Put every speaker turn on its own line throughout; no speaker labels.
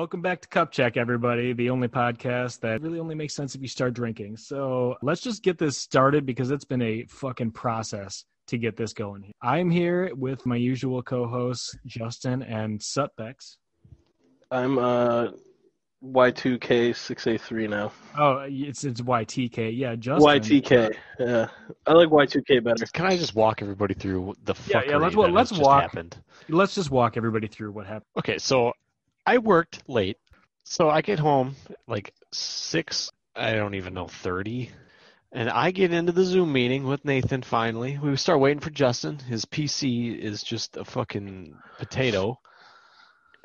Welcome back to Cup Check, everybody, the only podcast that really only makes sense if you start drinking. So let's just get this started because it's been a fucking process to get this going. I'm here with my usual co hosts, Justin and Sutbex.
I'm uh Y2K6A3 now.
Oh, it's it's YTK. Yeah, Justin.
YTK. Yeah. I like Y2K better.
Can I just walk everybody through the
fuck?
Yeah,
yeah, let's-
that
well, let's
has just
walk.
happened?
Let's just walk everybody through what happened.
Okay, so I worked late. So I get home like 6, I don't even know, 30. And I get into the Zoom meeting with Nathan finally. We start waiting for Justin. His PC is just a fucking potato.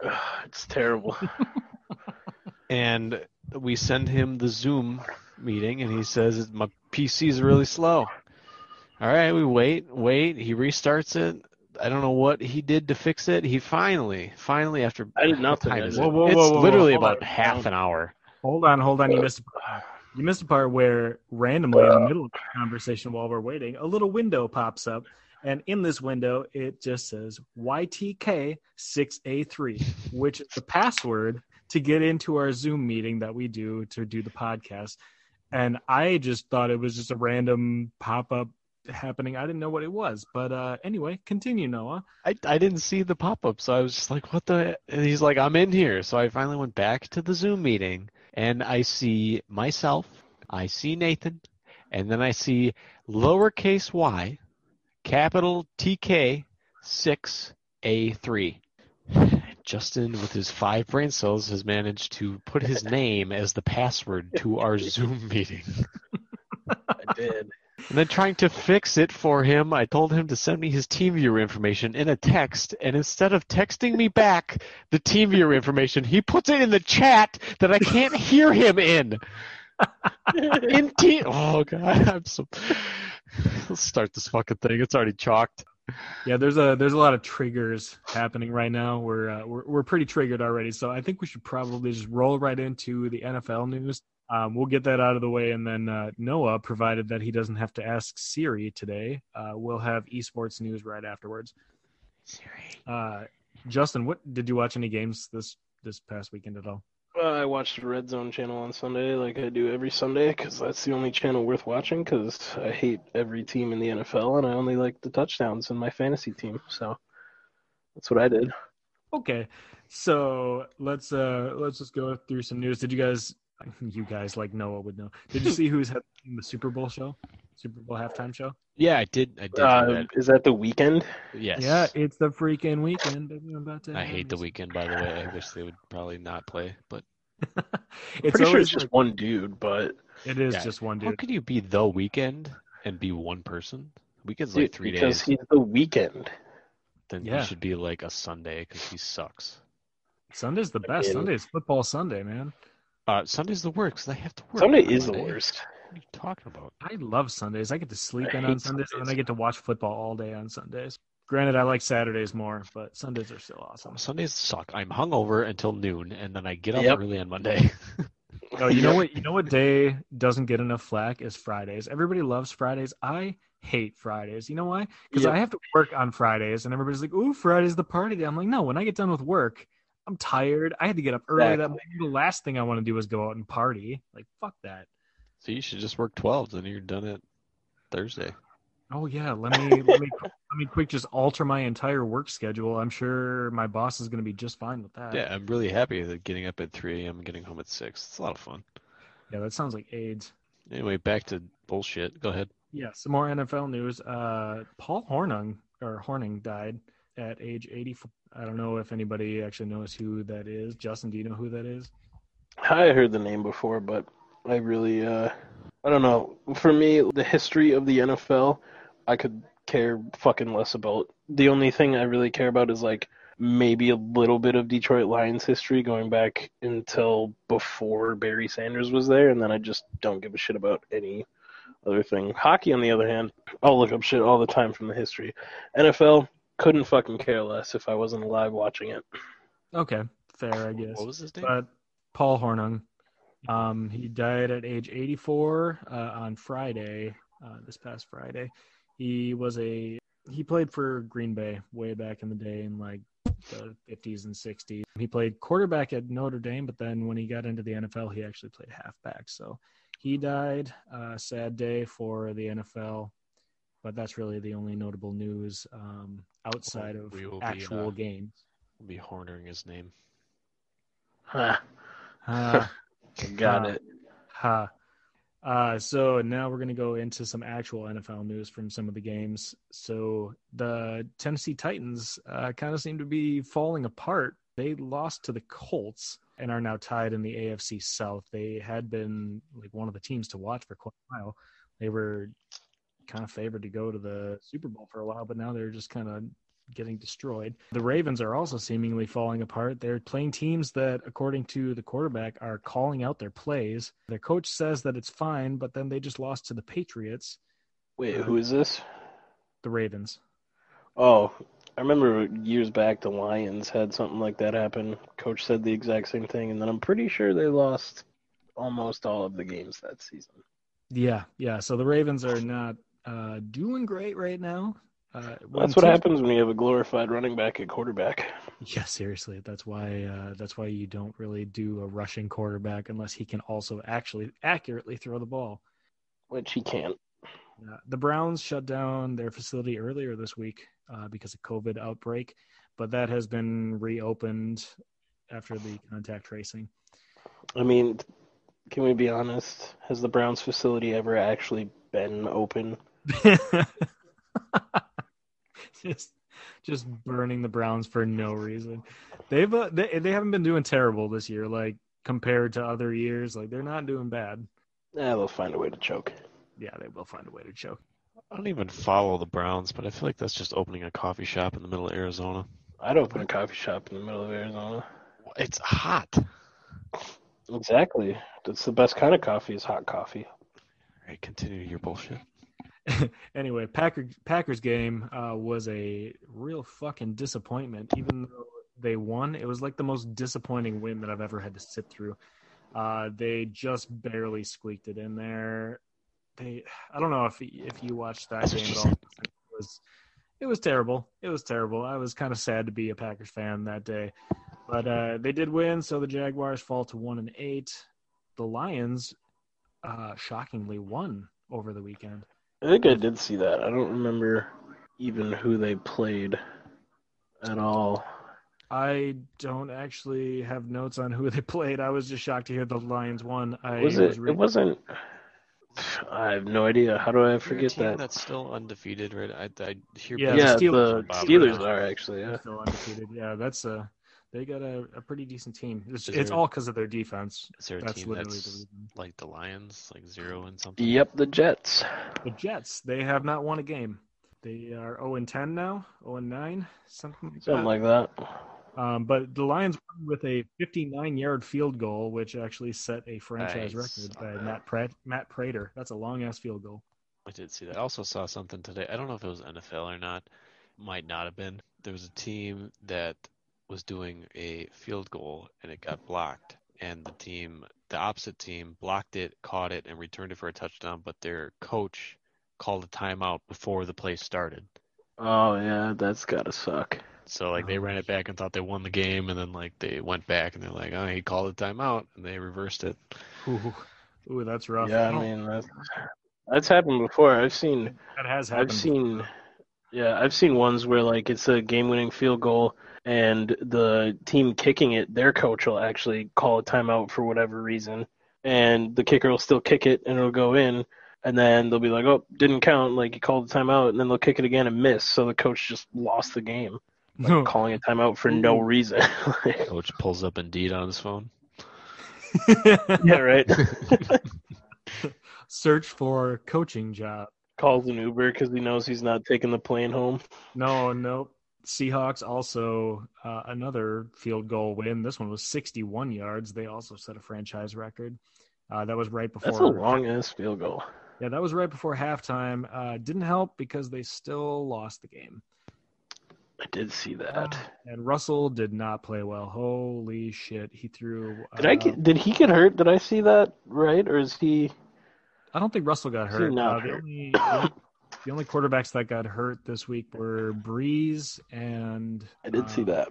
It's terrible.
and we send him the Zoom meeting, and he says my PC is really slow. All right, we wait, wait. He restarts it. I don't know what he did to fix it. He finally, finally, after
I did
what
nothing.
time
I
is it?
Whoa, whoa,
it's
whoa, whoa,
literally
hold
about
on.
half an hour.
Hold on, hold on. You missed a part. You missed a part where randomly in the middle of the conversation while we're waiting, a little window pops up. And in this window, it just says YTK6A3, which is the password to get into our Zoom meeting that we do to do the podcast. And I just thought it was just a random pop up happening. I didn't know what it was. But uh, anyway, continue, Noah.
I, I didn't see the pop up, so I was just like, what the? And he's like, I'm in here. So I finally went back to the Zoom meeting, and I see myself, I see Nathan, and then I see lowercase y, capital TK, 6A3. Justin, with his five brain cells, has managed to put his name as the password to our Zoom meeting.
I did.
And then trying to fix it for him, I told him to send me his TeamViewer information in a text, and instead of texting me back the TeamViewer information, he puts it in the chat that I can't hear him in. In team. Oh god, I'm so. Let's start this fucking thing. It's already chalked.
Yeah, there's a there's a lot of triggers happening right now. We're uh, we're we're pretty triggered already, so I think we should probably just roll right into the NFL news. Um, we'll get that out of the way, and then uh, Noah, provided that he doesn't have to ask Siri today, uh, we'll have esports news right afterwards.
Siri.
Uh, Justin, what did you watch any games this this past weekend at all?
Well, I watched the Red Zone channel on Sunday, like I do every Sunday, because that's the only channel worth watching. Because I hate every team in the NFL, and I only like the touchdowns in my fantasy team. So that's what I did.
Okay, so let's uh let's just go through some news. Did you guys, you guys like Noah would know? Did you see who's had the Super Bowl show, Super Bowl halftime show?
Yeah, I did. I did. hear
Uh,
that.
is that the Weeknd?
Yes.
Yeah, it's the freaking weekend. baby. I'm about to
I hate the Weeknd. By the way, I wish they would probably not play, but
it's
Pretty sure
always
it's just
like-
one dude, but
it is
Yeah.
just one dude.
How could you be the weekend and be one person? Weekend's
dude,
like three
because
days.
Because he's the weekend.
Then
Yeah.
he should be like a Sunday because he sucks.
Sunday's the best.
mean-
Sunday's football Sunday, man.
Uh, Sunday's the worst 'cause I have to work.
Sunday
on
is the worst.
What are you talking about?
I love Sundays. I get to sleep
I
in on Sundays, and then I get to watch football all day on Sundays. Granted, I like Saturdays more, but Sundays are still awesome.
Sundays suck. I'm hungover until noon, and then I get up
Yep.
early on Monday.
No, you know what? You know what day doesn't get enough flack is Fridays. Everybody loves Fridays. I hate Fridays. You know why? Because
Yep.
I have to work on Fridays, and everybody's like, "Ooh, Friday's the party day." I'm like, no. When I get done with work, I'm tired. I had to get up early. That
Exactly.
the last thing I want to do is go out and party. Like, fuck that.
so you should just work 12, then you're done at Thursday.
Oh yeah, let me let me let me quick just alter my entire work schedule. I'm sure my boss is going to be just fine with that.
Yeah, I'm really happy that getting up at 3 a.m. and getting home at 6. It's a lot of fun.
yeah, that sounds like AIDS.
Anyway, back to bullshit. Go ahead.
Yeah, some more NFL news. Uh, Paul Hornung or Horning died at age 84. I don't know if anybody actually knows who that is. Justin, do you know who that is?
I heard the name before, but I really, uh, I don't know. For me, the history of the NFL, I could care fucking less about. The only thing I really care about is like maybe a little bit of Detroit Lions history going back until before Barry Sanders was there, and then I just don't give a shit about any other thing. Hockey, on the other hand, I'll look up shit all the time from the history. NFL, couldn't fucking care less if I wasn't alive watching it.
Okay, fair, I guess.
What was his name?
But Paul Hornung, um, he died at age 84 uh, on Friday, uh, this past Friday. He was a he played for Green Bay way back in the day in like the 50s and 60s. He played quarterback at Notre Dame, but then when he got into the NFL, he actually played halfback. So he died. Uh, sad day for the NFL, but that's really the only notable news um, outside of
We will be,
actual
uh,
games.
We'll be hornering his name.
Huh,
Ha,
got
Huh.
it.
ha. Uh, so now we're going to go into some actual NFL news from some of the games. So the Tennessee Titans uh, kind of seem to be falling apart. They lost to the Colts and are now tied in the AFC South. They had been like one of the teams to watch for quite a while. They were kind of favored to go to the Super Bowl for a while, but now they're just kind of getting destroyed. The Ravens are also seemingly falling apart. They're playing teams that, according to the quarterback, are calling out their plays. Their coach says that it's fine, but then they just lost to the Patriots,
Wait, who is this?
the Ravens.
Oh, I remember years back the Lions had something like that happen. Coach said the exact same thing, and then I'm pretty sure they lost almost all of the games that season.
Yeah, yeah. So the Ravens are not uh, doing great right now. Uh,
That's what happens when you have a glorified running back at quarterback.
Yeah, seriously. That's why. Uh, that's why you don't really do a rushing quarterback unless he can also actually accurately throw the ball.
Which he can't.
Uh, the Browns shut down their facility earlier this week uh, because of COVID outbreak, but that has been reopened after the contact tracing.
I mean, can we be honest? Has the Browns facility ever actually been open?
just, just burning the Browns for no reason. They've uh, they they haven't been doing terrible this year, like compared to other years. Like they're not doing bad.
Yeah, they'll find a way to choke.
Yeah, they will find a way to choke.
I don't even follow the Browns, but I feel like that's just opening a coffee shop in the middle of Arizona.
I'd open a coffee shop in the middle of Arizona.
It's hot.
Exactly. That's the best kind of coffee is hot coffee.
All right, continue your bullshit.
anyway, Packer, Packers game uh, was a real fucking disappointment. Even though they won, it was like the most disappointing win that I've ever had to sit through. Uh, they just barely squeaked it in there. They, I don't know if if you watched that game at all. It was it was terrible. It was terrible. I was kind of sad to be a Packers fan that day, but uh, they did win. So the Jaguars fall to one and eight. The Lions, uh, shockingly, won over the weekend.
I think I did see that. I don't remember even who they played at all.
I don't actually have notes on who they played. I was just shocked to hear the Lions won. I
Was it?
re-
It wasn't. I have no idea. How do I forget
team
that?
that's still undefeated, right? I, I hear
Yeah,
yeah,
the Steelers-
the Steelers are actually. Yeah.
still undefeated. Yeah, that's a they got a, a pretty decent team. It's,
Is
it's
there-
all because of their defense.
Is there a
That's
team
literally the reason.
like the Lions, like zero and something?
Yep, the Jets.
The Jets, they have not won a game. They are 0 and 10 now, 0 and 9, something like
Something
that.
like that.
Um, but the Lions won with a 59 yard field goal, which actually set a franchise
Nice.
record by Matt Pratt, Matt Prater. That's a long ass field goal.
I did see that. I also saw something today. I don't know if it was NFL or not. Might not have been. There was a team that was doing a field goal and it got blocked. And the team, the opposite team, blocked it, caught it, and returned it for a touchdown. But their coach called a timeout before the play started.
Oh yeah, that's gotta suck.
So like they
Oh.
ran it back and thought they won the game, and then like they went back and they're like, oh, he called a timeout, and they reversed it.
Ooh, ooh that's rough.
Yeah, I
oh.
mean that's that's happened before. I've seen
that has happened.
I've seen yeah, I've seen ones where like it's a game-winning field goal and the team kicking it, their coach will actually call a timeout for whatever reason, and the kicker will still kick it and it'll go in, and then they'll be like, "Oh, didn't count," like you called the timeout, and then they'll kick it again and miss, so the coach just lost the game,
No.
calling a timeout for no reason.
Coach pulls up Indeed on his phone.
yeah, right.
Search for coaching job.
Calls an Uber because he knows he's not taking the plane home.
No, no. Seahawks also uh, another field goal win. This one was 61 yards. They also set a franchise record. Uh, that was right before.
That's a long ass field goal.
Yeah, that was right before halftime. Uh, didn't help because they still lost the game.
I did see that.
And Russell did not play well. Holy shit, he threw.
Did I
uh,
get, did he get hurt? Did I see that right, or is he?
I don't think Russell got
He
hurt.
not
Uh, the only the only quarterbacks that got hurt this week were Brees and
I did see
uh,
that.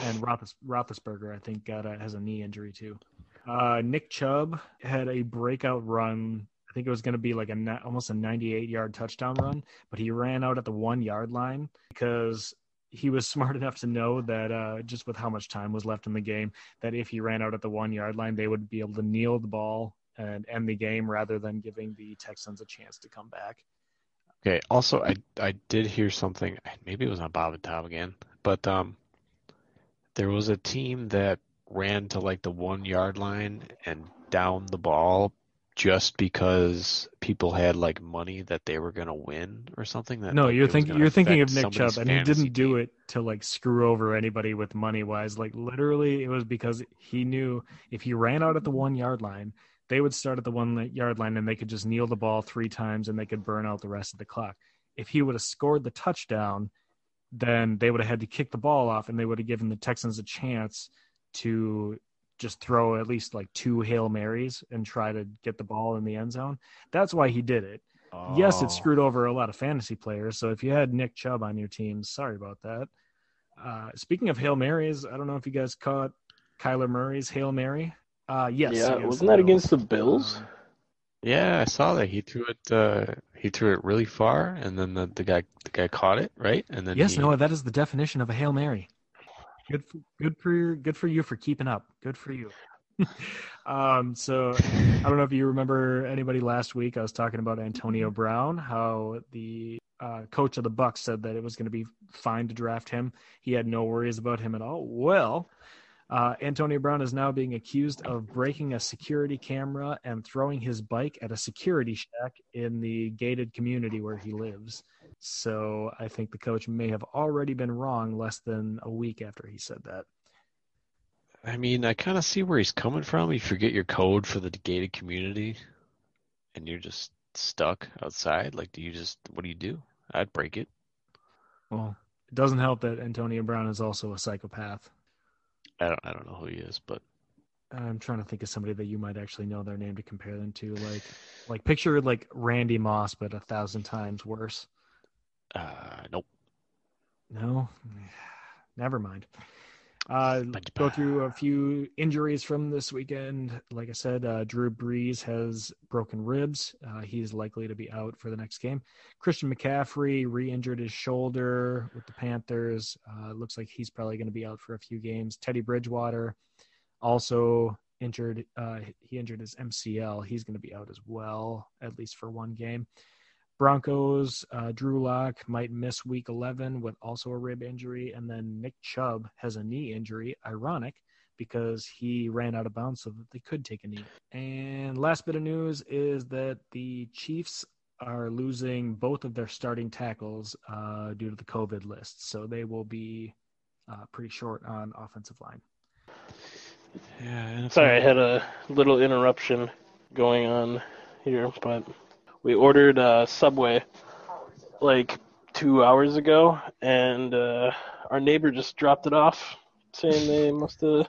and Roethlis, Roethlisberger. I think got a, has a knee injury too. Uh, Nick Chubb had a breakout run. I think it was going to be like a almost a 98 yard touchdown run, but he ran out at the one yard line because he was smart enough to know that uh, just with how much time was left in the game, that if he ran out at the one yard line, they would be able to kneel the ball and end the game rather than giving the Texans a chance to come back.
Okay. Also, I I did hear something. Maybe it was on Bob and Tom again, but um, there was a team that ran to like the one yard line and down the ball just because people had like money that they were gonna win or something. That
No,
like,
you're thinking you're thinking of Nick Chubb, and he didn't do
team.
it to like screw over anybody with money wise. Like literally, it was because he knew if he ran out at the one yard line, they would start at the one yard line and they could just kneel the ball three times and they could burn out the rest of the clock. If he would have scored the touchdown, then they would have had to kick the ball off and they would have given the Texans a chance to just throw at least like two Hail Marys and try to get the ball in the end zone. That's why he did it. Yes, it
Oh.
screwed over a lot of fantasy players. So if you had Nick Chubb on your team, sorry about that. Uh, speaking of Hail Marys, I don't know if you guys caught Kyler Murray's Hail Mary. Uh, yes.
yeah, wasn't that against the Bills?
Um,
Yeah, I saw that he threw it. Uh, he threw it really far, and then the, the guy the guy caught it right, and then
yes,
he,
Noah, that is the definition of a Hail Mary. Good, for, good for your, good for you for keeping up. Good for you. um, so I don't know if you remember anybody last week. I was talking about Antonio Brown, how the uh, coach of the Bucks said that it was going to be fine to draft him. He had no worries about him at all. Well, uh, Antonio Brown is now being accused of breaking a security camera and throwing his bike at a security shack in the gated community where he lives. So I think the coach may have already been wrong less than a week after he said that.
I mean, I kind of see where he's coming from. You forget your code for the gated community, and you're just stuck outside. Like, do you just what do you do? I'd break it.
Well, it doesn't help that Antonio Brown is also a psychopath.
I don't I don't know who he is, but
I'm trying to think of somebody that you might actually know their name to compare them to. Like, like picture like Randy Moss, but a thousand times worse.
uh, nope.
No, never mind. Uh, go through a few injuries from this weekend. Like I said, uh, Drew Brees has broken ribs. Uh, he's likely to be out for the next game. Christian McCaffrey re-injured his shoulder with the Panthers. Uh, looks like he's probably going to be out for a few games. Teddy Bridgewater also injured. Uh, he injured his MCL. He's going to be out as well, at least for one game. Broncos, uh, Drew Lock might miss week 11 with also a rib injury. And then Nick Chubb has a knee injury. Ironic because he ran out of bounds so that they could take a knee. And last bit of news is that the Chiefs are losing both of their starting tackles uh, due to the COVID list. So they will be uh, pretty short on offensive line.
Yeah.
Sorry, I had a little interruption going on here, but we ordered uh, Subway like two hours ago, and uh, our neighbor just dropped it off, saying they must have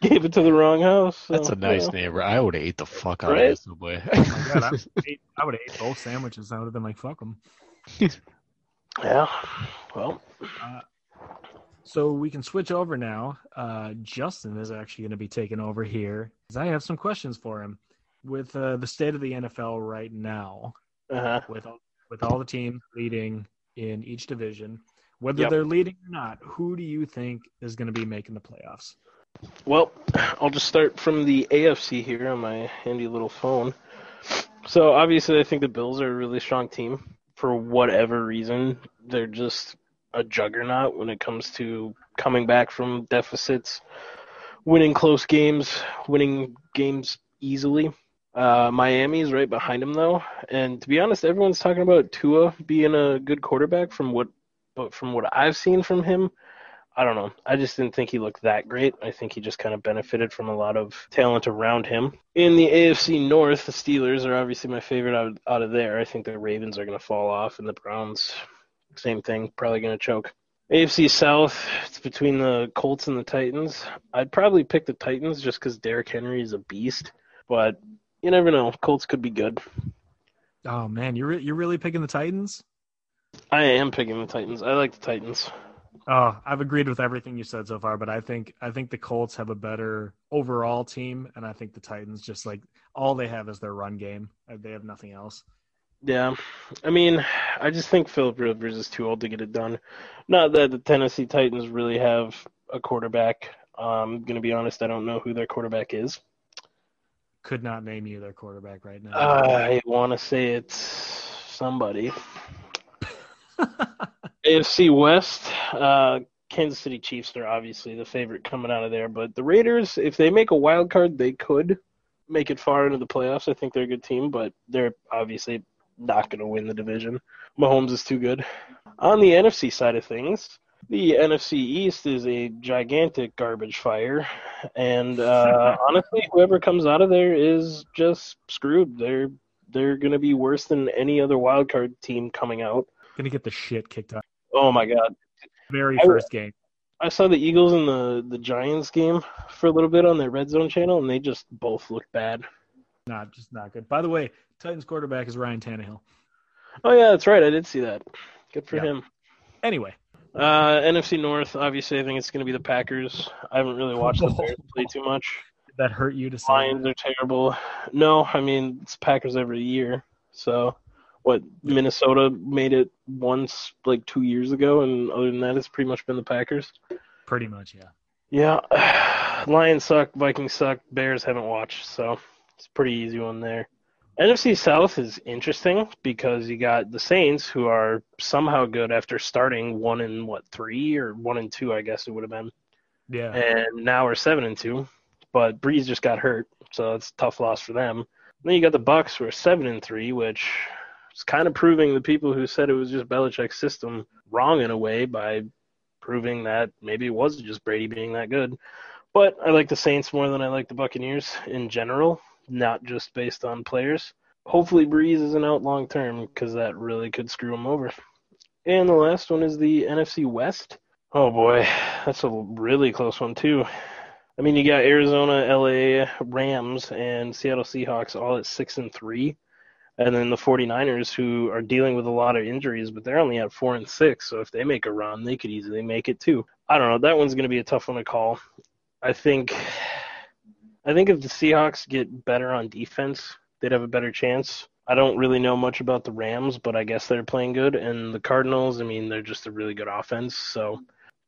gave it to the wrong house. so,
That's a
you
nice
know.
neighbor. I would have ate the fuck out
Right?
of this subway.
Oh God, I would have ate, I would have ate both sandwiches. I would have been like, fuck them.
Yeah. Well,
Uh, so we can switch over now. Uh, Justin is actually going to be taking over here because I have some questions for him. With uh, the state of the NFL right now,
uh-huh.
with all, with all the teams leading in each division, whether
Yep.
they're leading or not, who do you think is going to be making the playoffs?
Well, I'll just start from the AFC here on my handy little phone. So obviously, I think the Bills are a really strong team. For whatever reason, they're just a juggernaut when it comes to coming back from deficits, winning close games, winning games easily. Uh, Miami's right behind him though, and to be honest, everyone's talking about Tua being a good quarterback. From what, but from what I've seen from him, I don't know. I just didn't think he looked that great. I think he just kind of benefited from a lot of talent around him. In the AFC North, the Steelers are obviously my favorite out, out of there. I think the Ravens are going to fall off, and the Browns, same thing, probably going to choke. AFC South, it's between the Colts and the Titans. I'd probably pick the Titans just because Derrick Henry is a beast, but you never know. Colts could be good.
Oh man, you're re- you're really picking the Titans?
I am picking the Titans. I like the Titans.
Oh, I've agreed with everything you said so far, but I think I think the Colts have a better overall team, and I think the Titans just like all they have is their run game. Uh, They have nothing else.
Yeah, I mean, I just think Philip Rivers is too old to get it done. Not that the Tennessee Titans really have a quarterback. I'm gonna be honest, I don't know who their quarterback is.
Could not name you their quarterback right now.
I want to say it's somebody. AFC West, uh, Kansas City Chiefs are obviously the favorite coming out of there, but the Raiders, if they make a wild card, they could make it far into the playoffs. I think they're a good team, but they're obviously not going to win the division. Mahomes is too good. On the NFC side of things, the NFC East is a gigantic garbage fire, and uh, honestly, whoever comes out of there is just screwed. They're they're going to be worse than any other wild card team coming out.
Gonna get the shit kicked out.
Oh my god.
Very
I-
first game.
I saw the Eagles and the, the Giants game for a little bit on their red zone channel, and they just both looked bad.
Not just not good. By the way, Titans quarterback is Ryan Tannehill.
Oh yeah, that's right. I did see that. Good for
Yeah.
him.
Anyway,
Uh, NFC North, obviously, I think it's going to be the Packers. I haven't really watched the Bears play too much.
did that hurt you to say?
Lions are terrible. No, I mean it's Packers every year. So, what Minnesota made it once like two years ago, and other than that, it's pretty much been the Packers.
Pretty much, yeah.
Yeah, Lions suck, Vikings suck, Bears haven't watched, so it's a pretty easy one there. NFC South is interesting because you got the Saints, who are somehow good after starting one and what three or one and two, I guess it would have been,
Yeah.
and now we're seven and two. But Brees just got hurt, so it's a tough loss for them. then you got the Bucks, who are seven and three, which is kind of proving the people who said it was just Belichick's system wrong in a way by proving that maybe it was just Brady being that good. But I like the Saints more than I like the Buccaneers in general, not just based on players. Hopefully, Brees isn't out long term because that really could screw him over. And the last one is the NFC West. Oh boy, that's a really close one too. I mean, you got Arizona, LA Rams, and Seattle Seahawks all at six and three, and then the 49ers who are dealing with a lot of injuries, but they're only at four and six. So if they make a run, they could easily make it too. I don't know. That one's going to be a tough one to call. I think, I think if the Seahawks get better on defense, they'd have a better chance. I don't really know much about the Rams, but I guess they're playing good. And the Cardinals, I mean, they're just a really good offense. So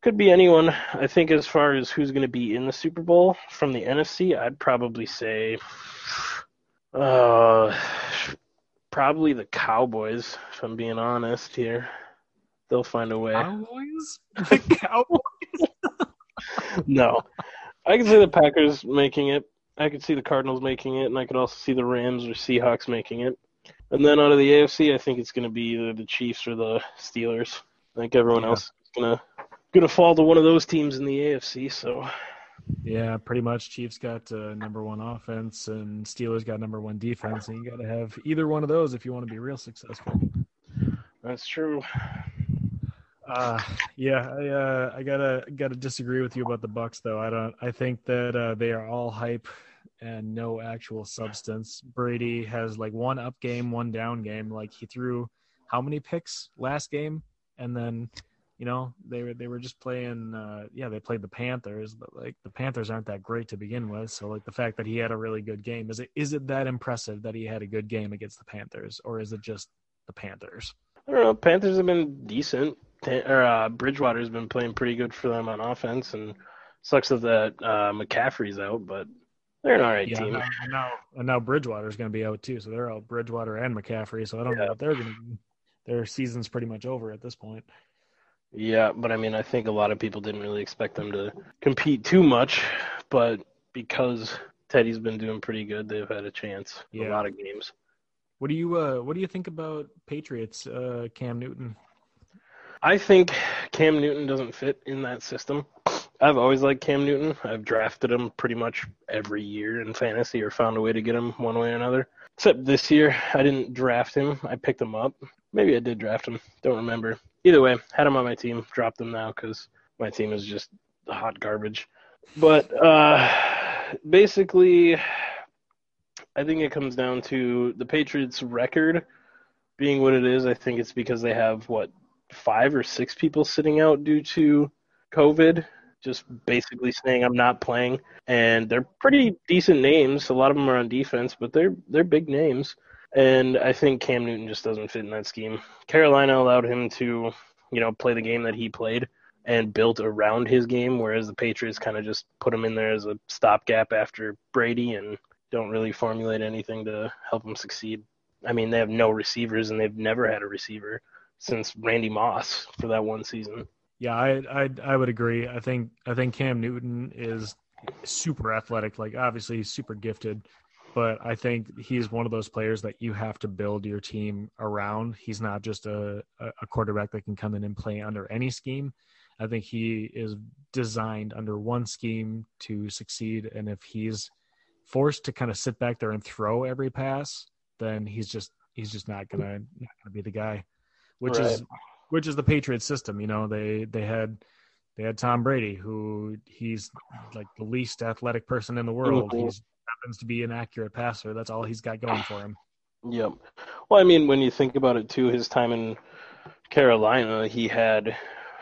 could be anyone. I think as far as who's going to be in the Super Bowl from the NFC, I'd probably say, uh, probably the Cowboys. If I'm being honest here, they'll find a way.
Cowboys? The Cowboys?
No, I can see the Packers making it. I could see the Cardinals making it, and I could also see the Rams or Seahawks making it. And then out of the AFC, I think it's going to be either the Chiefs or the Steelers. I think everyone
Yeah.
else is gonna gonna fall to one of those teams in the AFC. So
Yeah, pretty much. Chiefs got uh, number one offense, and Steelers got number one defense, and you got to have either one of those if you want to be real successful.
that's true.
Uh, yeah, I uh, I gotta gotta disagree with you about the Bucks though. I don't. I think that uh, they are all hype and no actual substance. Brady has like one up game, one down game. Like he threw how many picks last game, and then you know they were they were just playing. Uh, yeah, they played the Panthers, but like the Panthers aren't that great to begin with. So like the fact that he had a really good game is it is it that impressive that he had a good game against the Panthers, or is it just the Panthers?
I don't know. Panthers have been decent. Or uh, Bridgewater's been playing pretty good for them on offense, and sucks that that uh, McCaffrey's out, but they're an alright
Yeah,
team.
now, and now and now Bridgewater's going to be out too, so they're out Bridgewater and McCaffrey. So I don't know
Yeah.
what they're going to. Be. Their season's pretty much over at this point.
Yeah, but I mean, I think a lot of people didn't really expect them to compete too much, but because Teddy's been doing pretty good, they've had a chance. in
Yeah.
A lot of games.
What do you uh, What do you think about Patriots? Uh, Cam Newton.
I think Cam Newton doesn't fit in that system. I've always liked Cam Newton. I've drafted him pretty much every year in fantasy or found a way to get him one way or another. Except this year, I didn't draft him. I picked him up. Maybe I did draft him. Don't remember. Either way, had him on my team. Dropped him now because my team is just hot garbage. But uh, basically, I think it comes down to the Patriots' record being what it is, I think it's because they have what five or six people sitting out due to COVID, just basically saying I'm not playing. And they're pretty decent names. A lot of them are on defense, but they're they're big names. And I think Cam Newton just doesn't fit in that scheme. Carolina allowed him to, you know, play the game that he played and built around his game, whereas the Patriots kind of just put him in there as a stopgap after Brady and don't really formulate anything to help him succeed. I mean, they have no receivers and they've never had a receiver since Randy Moss for that one season.
Yeah, I I I would agree. I think I think Cam Newton is super athletic. Like obviously he's super gifted, but I think he's one of those players that you have to build your team around. He's not just a a quarterback that can come in and play under any scheme. I think he is designed under one scheme to succeed, and if he's forced to kind of sit back there and throw every pass, then he's just he's just not gonna not gonna be the guy. Which right. is which is the Patriots system. You know, they they had they had Tom Brady, who he's like the least athletic person in the world. He happens to be an accurate passer. That's all he's got going for him.
Yep. Well, I mean, when you think about it too, his time in Carolina, he had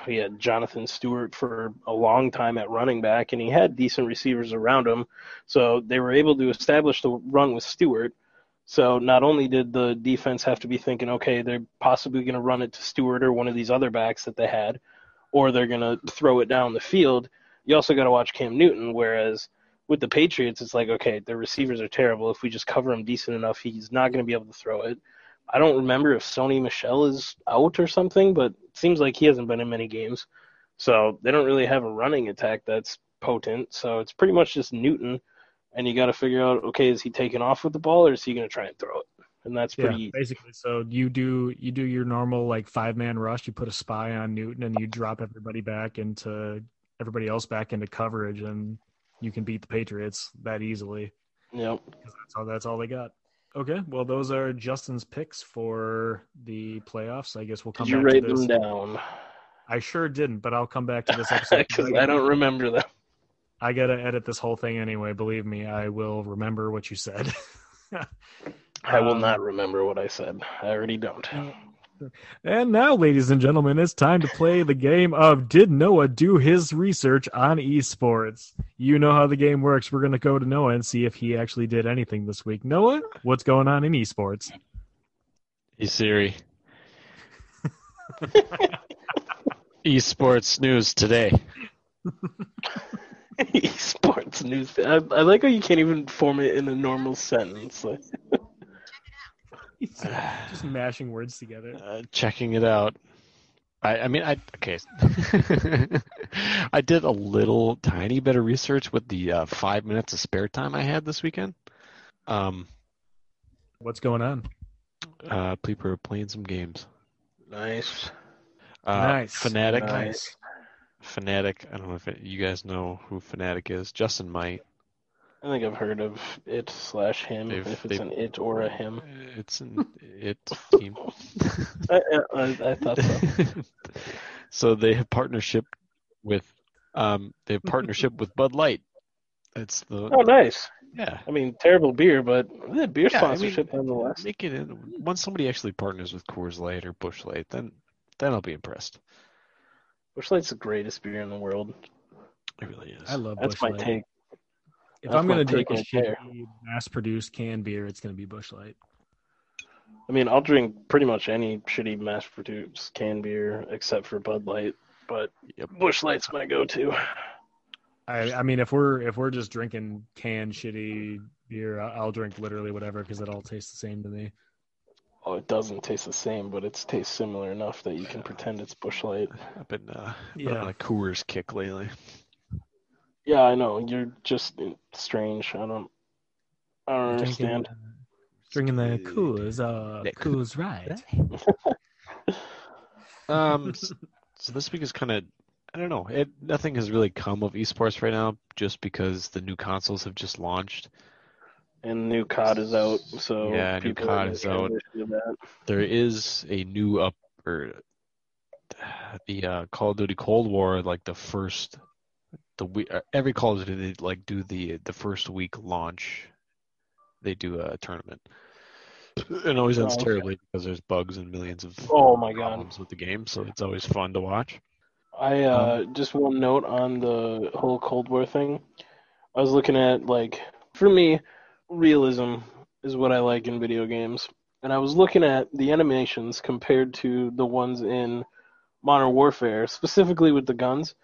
he had Jonathan Stewart for a long time at running back, and he had decent receivers around him. So they were able to establish the run with Stewart. So not only did the defense have to be thinking, okay, they're possibly going to run it to Stewart or one of these other backs that they had, or they're going to throw it down the field. You also got to watch Cam Newton. Whereas with the Patriots, it's like, okay, their receivers are terrible. If we just cover him decent enough, he's not going to be able to throw it. I don't remember if Sony Michel is out or something, but it seems like he hasn't been in many games. So they don't really have a running attack that's potent. So it's pretty much just Newton, and you got to figure out, okay, is he taking off with the ball or is he going to try and throw it? And that's pretty yeah,
basically. So you do you do your normal like five man rush. You put a spy on Newton, and you drop everybody back into everybody else back into coverage, and you can beat the Patriots that easily.
Yep.
That's all. That's all they got. Okay, well, those are Justin's picks for the playoffs. I guess we'll come.
Did you
back
write
to this.
them down?
I sure didn't, but I'll come back to this episode
because I don't remember them.
I gotta edit this whole thing anyway. Believe me, I will remember what you said.
I will um, not remember what I said. I already don't.
And now, ladies and gentlemen, it's time to play the game of Did Noah Do His Research on Esports? You know how the game works. We're going to go to Noah and see if he actually did anything this week. Noah, what's going on in esports?
Hey, Siri. esports news today.
esports news. I, I, like how you can't even form it in a normal sentence.
just mashing words together.
Uh, checking it out. I, I mean, I okay. I did a little tiny bit of research with the uh, five minutes of spare time I had this weekend. Um,
what's going on?
Uh, people are playing some games.
Nice.
Uh,
nice.
Fnatic.
Nice.
Fnatic. I don't know if it, you guys know who Fnatic is. Justin might.
I think I've heard of it slash him, they've, if it's an it or a him.
It's an it team.
I, I, I, thought so.
so they have partnership with um they have partnership with Bud Light. It's the
oh nice.
Yeah,
I mean terrible beer, but yeah, beer yeah, sponsorship I mean, nonetheless.
Make it in, once somebody actually partners with Coors Light or Busch Light, then then I'll be impressed.
Busch Light's the greatest beer in the world.
It really is.
I love.
That's
Busch
my
Light.
take.
If That's I'm going to drink a shitty mass-produced canned beer, it's going to be Busch Light.
I mean, I'll drink pretty much any shitty mass-produced canned beer except for Bud Light, but yep. Busch Light's my go-to.
I, I mean, if we're if we're just drinking canned shitty beer, I'll drink literally whatever because it all tastes the same to me.
Oh, it doesn't taste the same, but it tastes similar enough that you can pretend it's Busch Light.
I've been, uh, yeah. on a Coors kick lately.
Yeah, I know. You're just strange. I don't. I don't understand.
Drinking the Coors, uh, Coors right.
um. So this week is kind of. I don't know. It nothing has really come of esports right now, just because the new consoles have just launched.
And new COD is out, so
yeah, new COD is out. There is a new up or the uh, Call of Duty Cold War, like the first the week uh, every Call of Duty they like do the the first week launch. They do a tournament. It always ends
Oh, okay.
terribly because there's bugs and millions of
Oh my god.
problems with the game, so it's always fun to watch.
I uh, just one note on the whole Cold War thing. I was looking at like for me, realism is what I like in video games, and I was looking at the animations compared to the ones in Modern Warfare, specifically with the guns,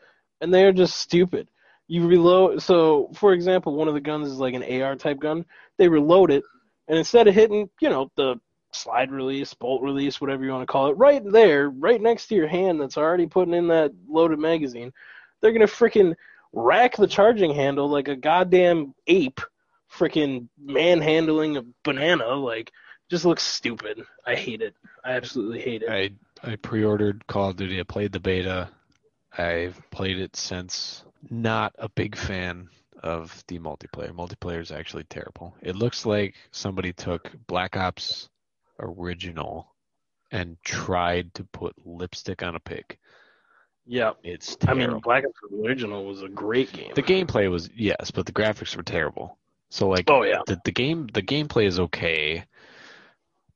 and they are just stupid. You reload. So, for example, one of the guns is like an AR type gun. They reload it, and instead of hitting, you know, the slide release, bolt release, whatever you want to call it, right there, right next to your hand that's already putting in that loaded magazine, they're gonna freaking rack the charging handle like a goddamn ape, freaking manhandling a banana. Like, just looks stupid. I hate it. I absolutely hate it.
I I pre-ordered Call of Duty. I played the beta. I've played it since. Not a big fan of the multiplayer. Multiplayer is actually terrible. It looks like somebody took Black Ops original and tried to put lipstick on a pig.
yeah.
It's
I mean, Black Ops Original was a great game.
the gameplay was yes, but the graphics were terrible. So like
Oh yeah.
the the game the gameplay is okay,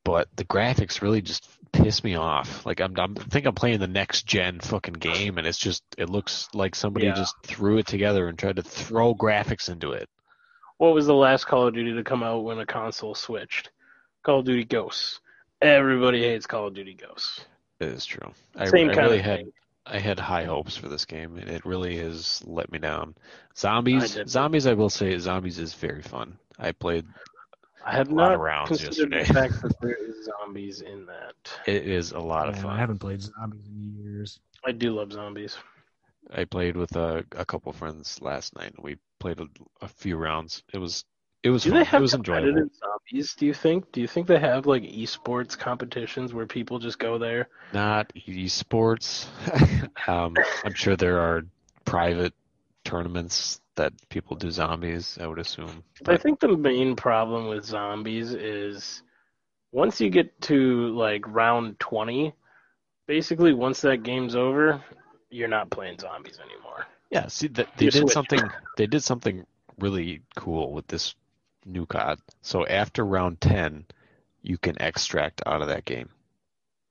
but the graphics really just piss me off. Like I'm, I'm I think I'm playing the next gen fucking game, and it's just it looks like somebody
Yeah.
just threw it together and tried to throw graphics into it.
What was the last Call of Duty to come out when a console switched? Call of Duty Ghosts. Everybody hates Call of Duty Ghosts.
It is true. I,
Same
I
kind
really
of
had
thing.
I had high hopes for this game, and it really has let me down. Zombies,
I
zombies. I will say, zombies is very fun. I played.
I have
A lot
not
of rounds
considered the
yesterday.
fact that there is zombies in that.
It is a lot of fun.
I haven't played zombies in years.
I do love zombies.
I played with a, a couple friends last night. We played a, a few rounds. It was it was
Do
fun.
they have
it was enjoyable.
zombies? Do you think? Do you think they have like esports competitions where people just go there?
Not esports. um, I'm sure there are private tournaments that people do zombies. I would assume.
I think the main problem with zombies is once you get to like round 20, basically once that game's over, you're not playing zombies anymore.
yeah, see that they
You
did something. They did something really cool with this new COD. So after round ten, you can extract out of that game.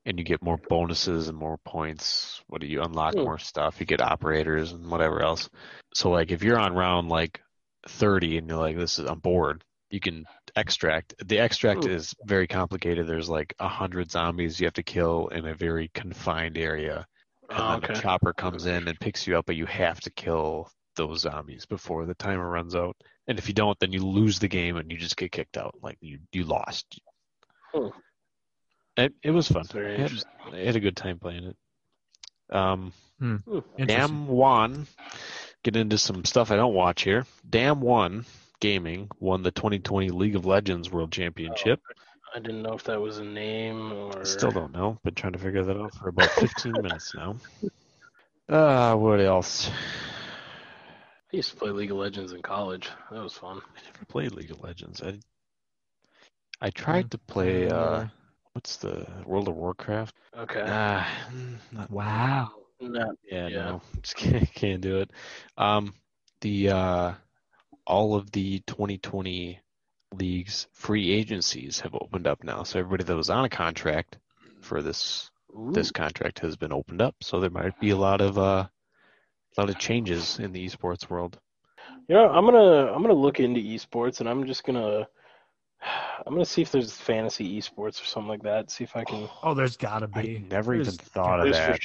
And you get more bonuses and more points. What do you unlock
Hmm.
more stuff? You get operators and whatever else. So like if you're on round like 30 and you're like this is I'm bored, you can extract. The extract
Hmm.
is very complicated. There's like a hundred zombies you have to kill in a very confined area. And
Oh,
then
okay.
a chopper comes in and picks you up, but you have to kill those zombies before the timer runs out. And if you don't, then you lose the game and you just get kicked out. Like you, you lost.
Hmm.
It, it was fun.
Very
I had. I had a good time playing it. Um,
Interesting.
DAMWON, get into some stuff I don't watch here. DAMWON Gaming won the 2020 League of Legends World Championship.
I didn't know if that was a name or
Still don't know. Been trying to figure that out for about 15 minutes now. Uh, what else?
I used to play League of Legends in college. That was fun.
I never played League of Legends. I I tried to play uh what's the World of Warcraft?
Okay.
Ah, not,
Wow.
Not,
yeah,
yeah.
no, just can't, can't do it. Um, the uh, all of the 2020 leagues free agencies have opened up now, so everybody that was on a contract for this this contract has been opened up. So there might be a lot of uh, a lot of changes in the esports world.
You know, I'm gonna I'm gonna look into esports and I'm just gonna I'm gonna see if there's fantasy esports or something like that. See if I can.
Oh, there's gotta
I
be.
never even thought of that.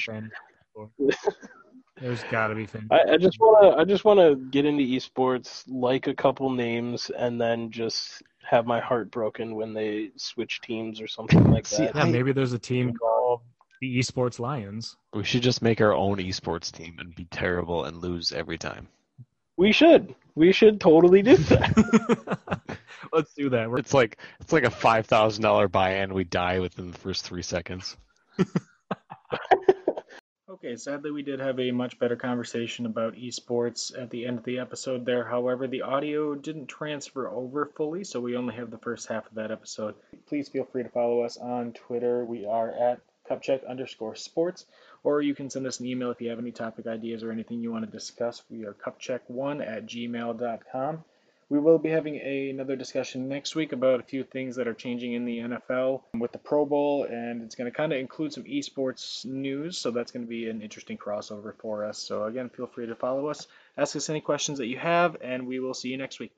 There's gotta be fan.
I, I just wanna I just wanna get into esports, like a couple names, and then just have my heart broken when they switch teams or something like
See,
that.
Yeah,
I-
maybe there's a team called the Esports Lions.
We should just make our own esports team and be terrible and lose every time.
We should we should totally do that.
Let's do that. We're,
It's like it's like a five thousand dollar buy-in. We die within the first three seconds.
Okay, sadly, we did have a much better conversation about esports at the end of the episode there. However, the audio didn't transfer over fully, so we only have the first half of that episode. Please feel free to follow us on Twitter. We are at cupcheck underscore sports, or you can send us an email if you have any topic ideas or anything you want to discuss. We are cupcheck1 at gmail.com.
We will be having a, another discussion next week about a few things that are changing in the NFL with the Pro Bowl, and it's going to kind of include some esports news. So that's going to be an interesting crossover for us. So again, feel free to follow us, ask us any questions that you have, and we will see you next week.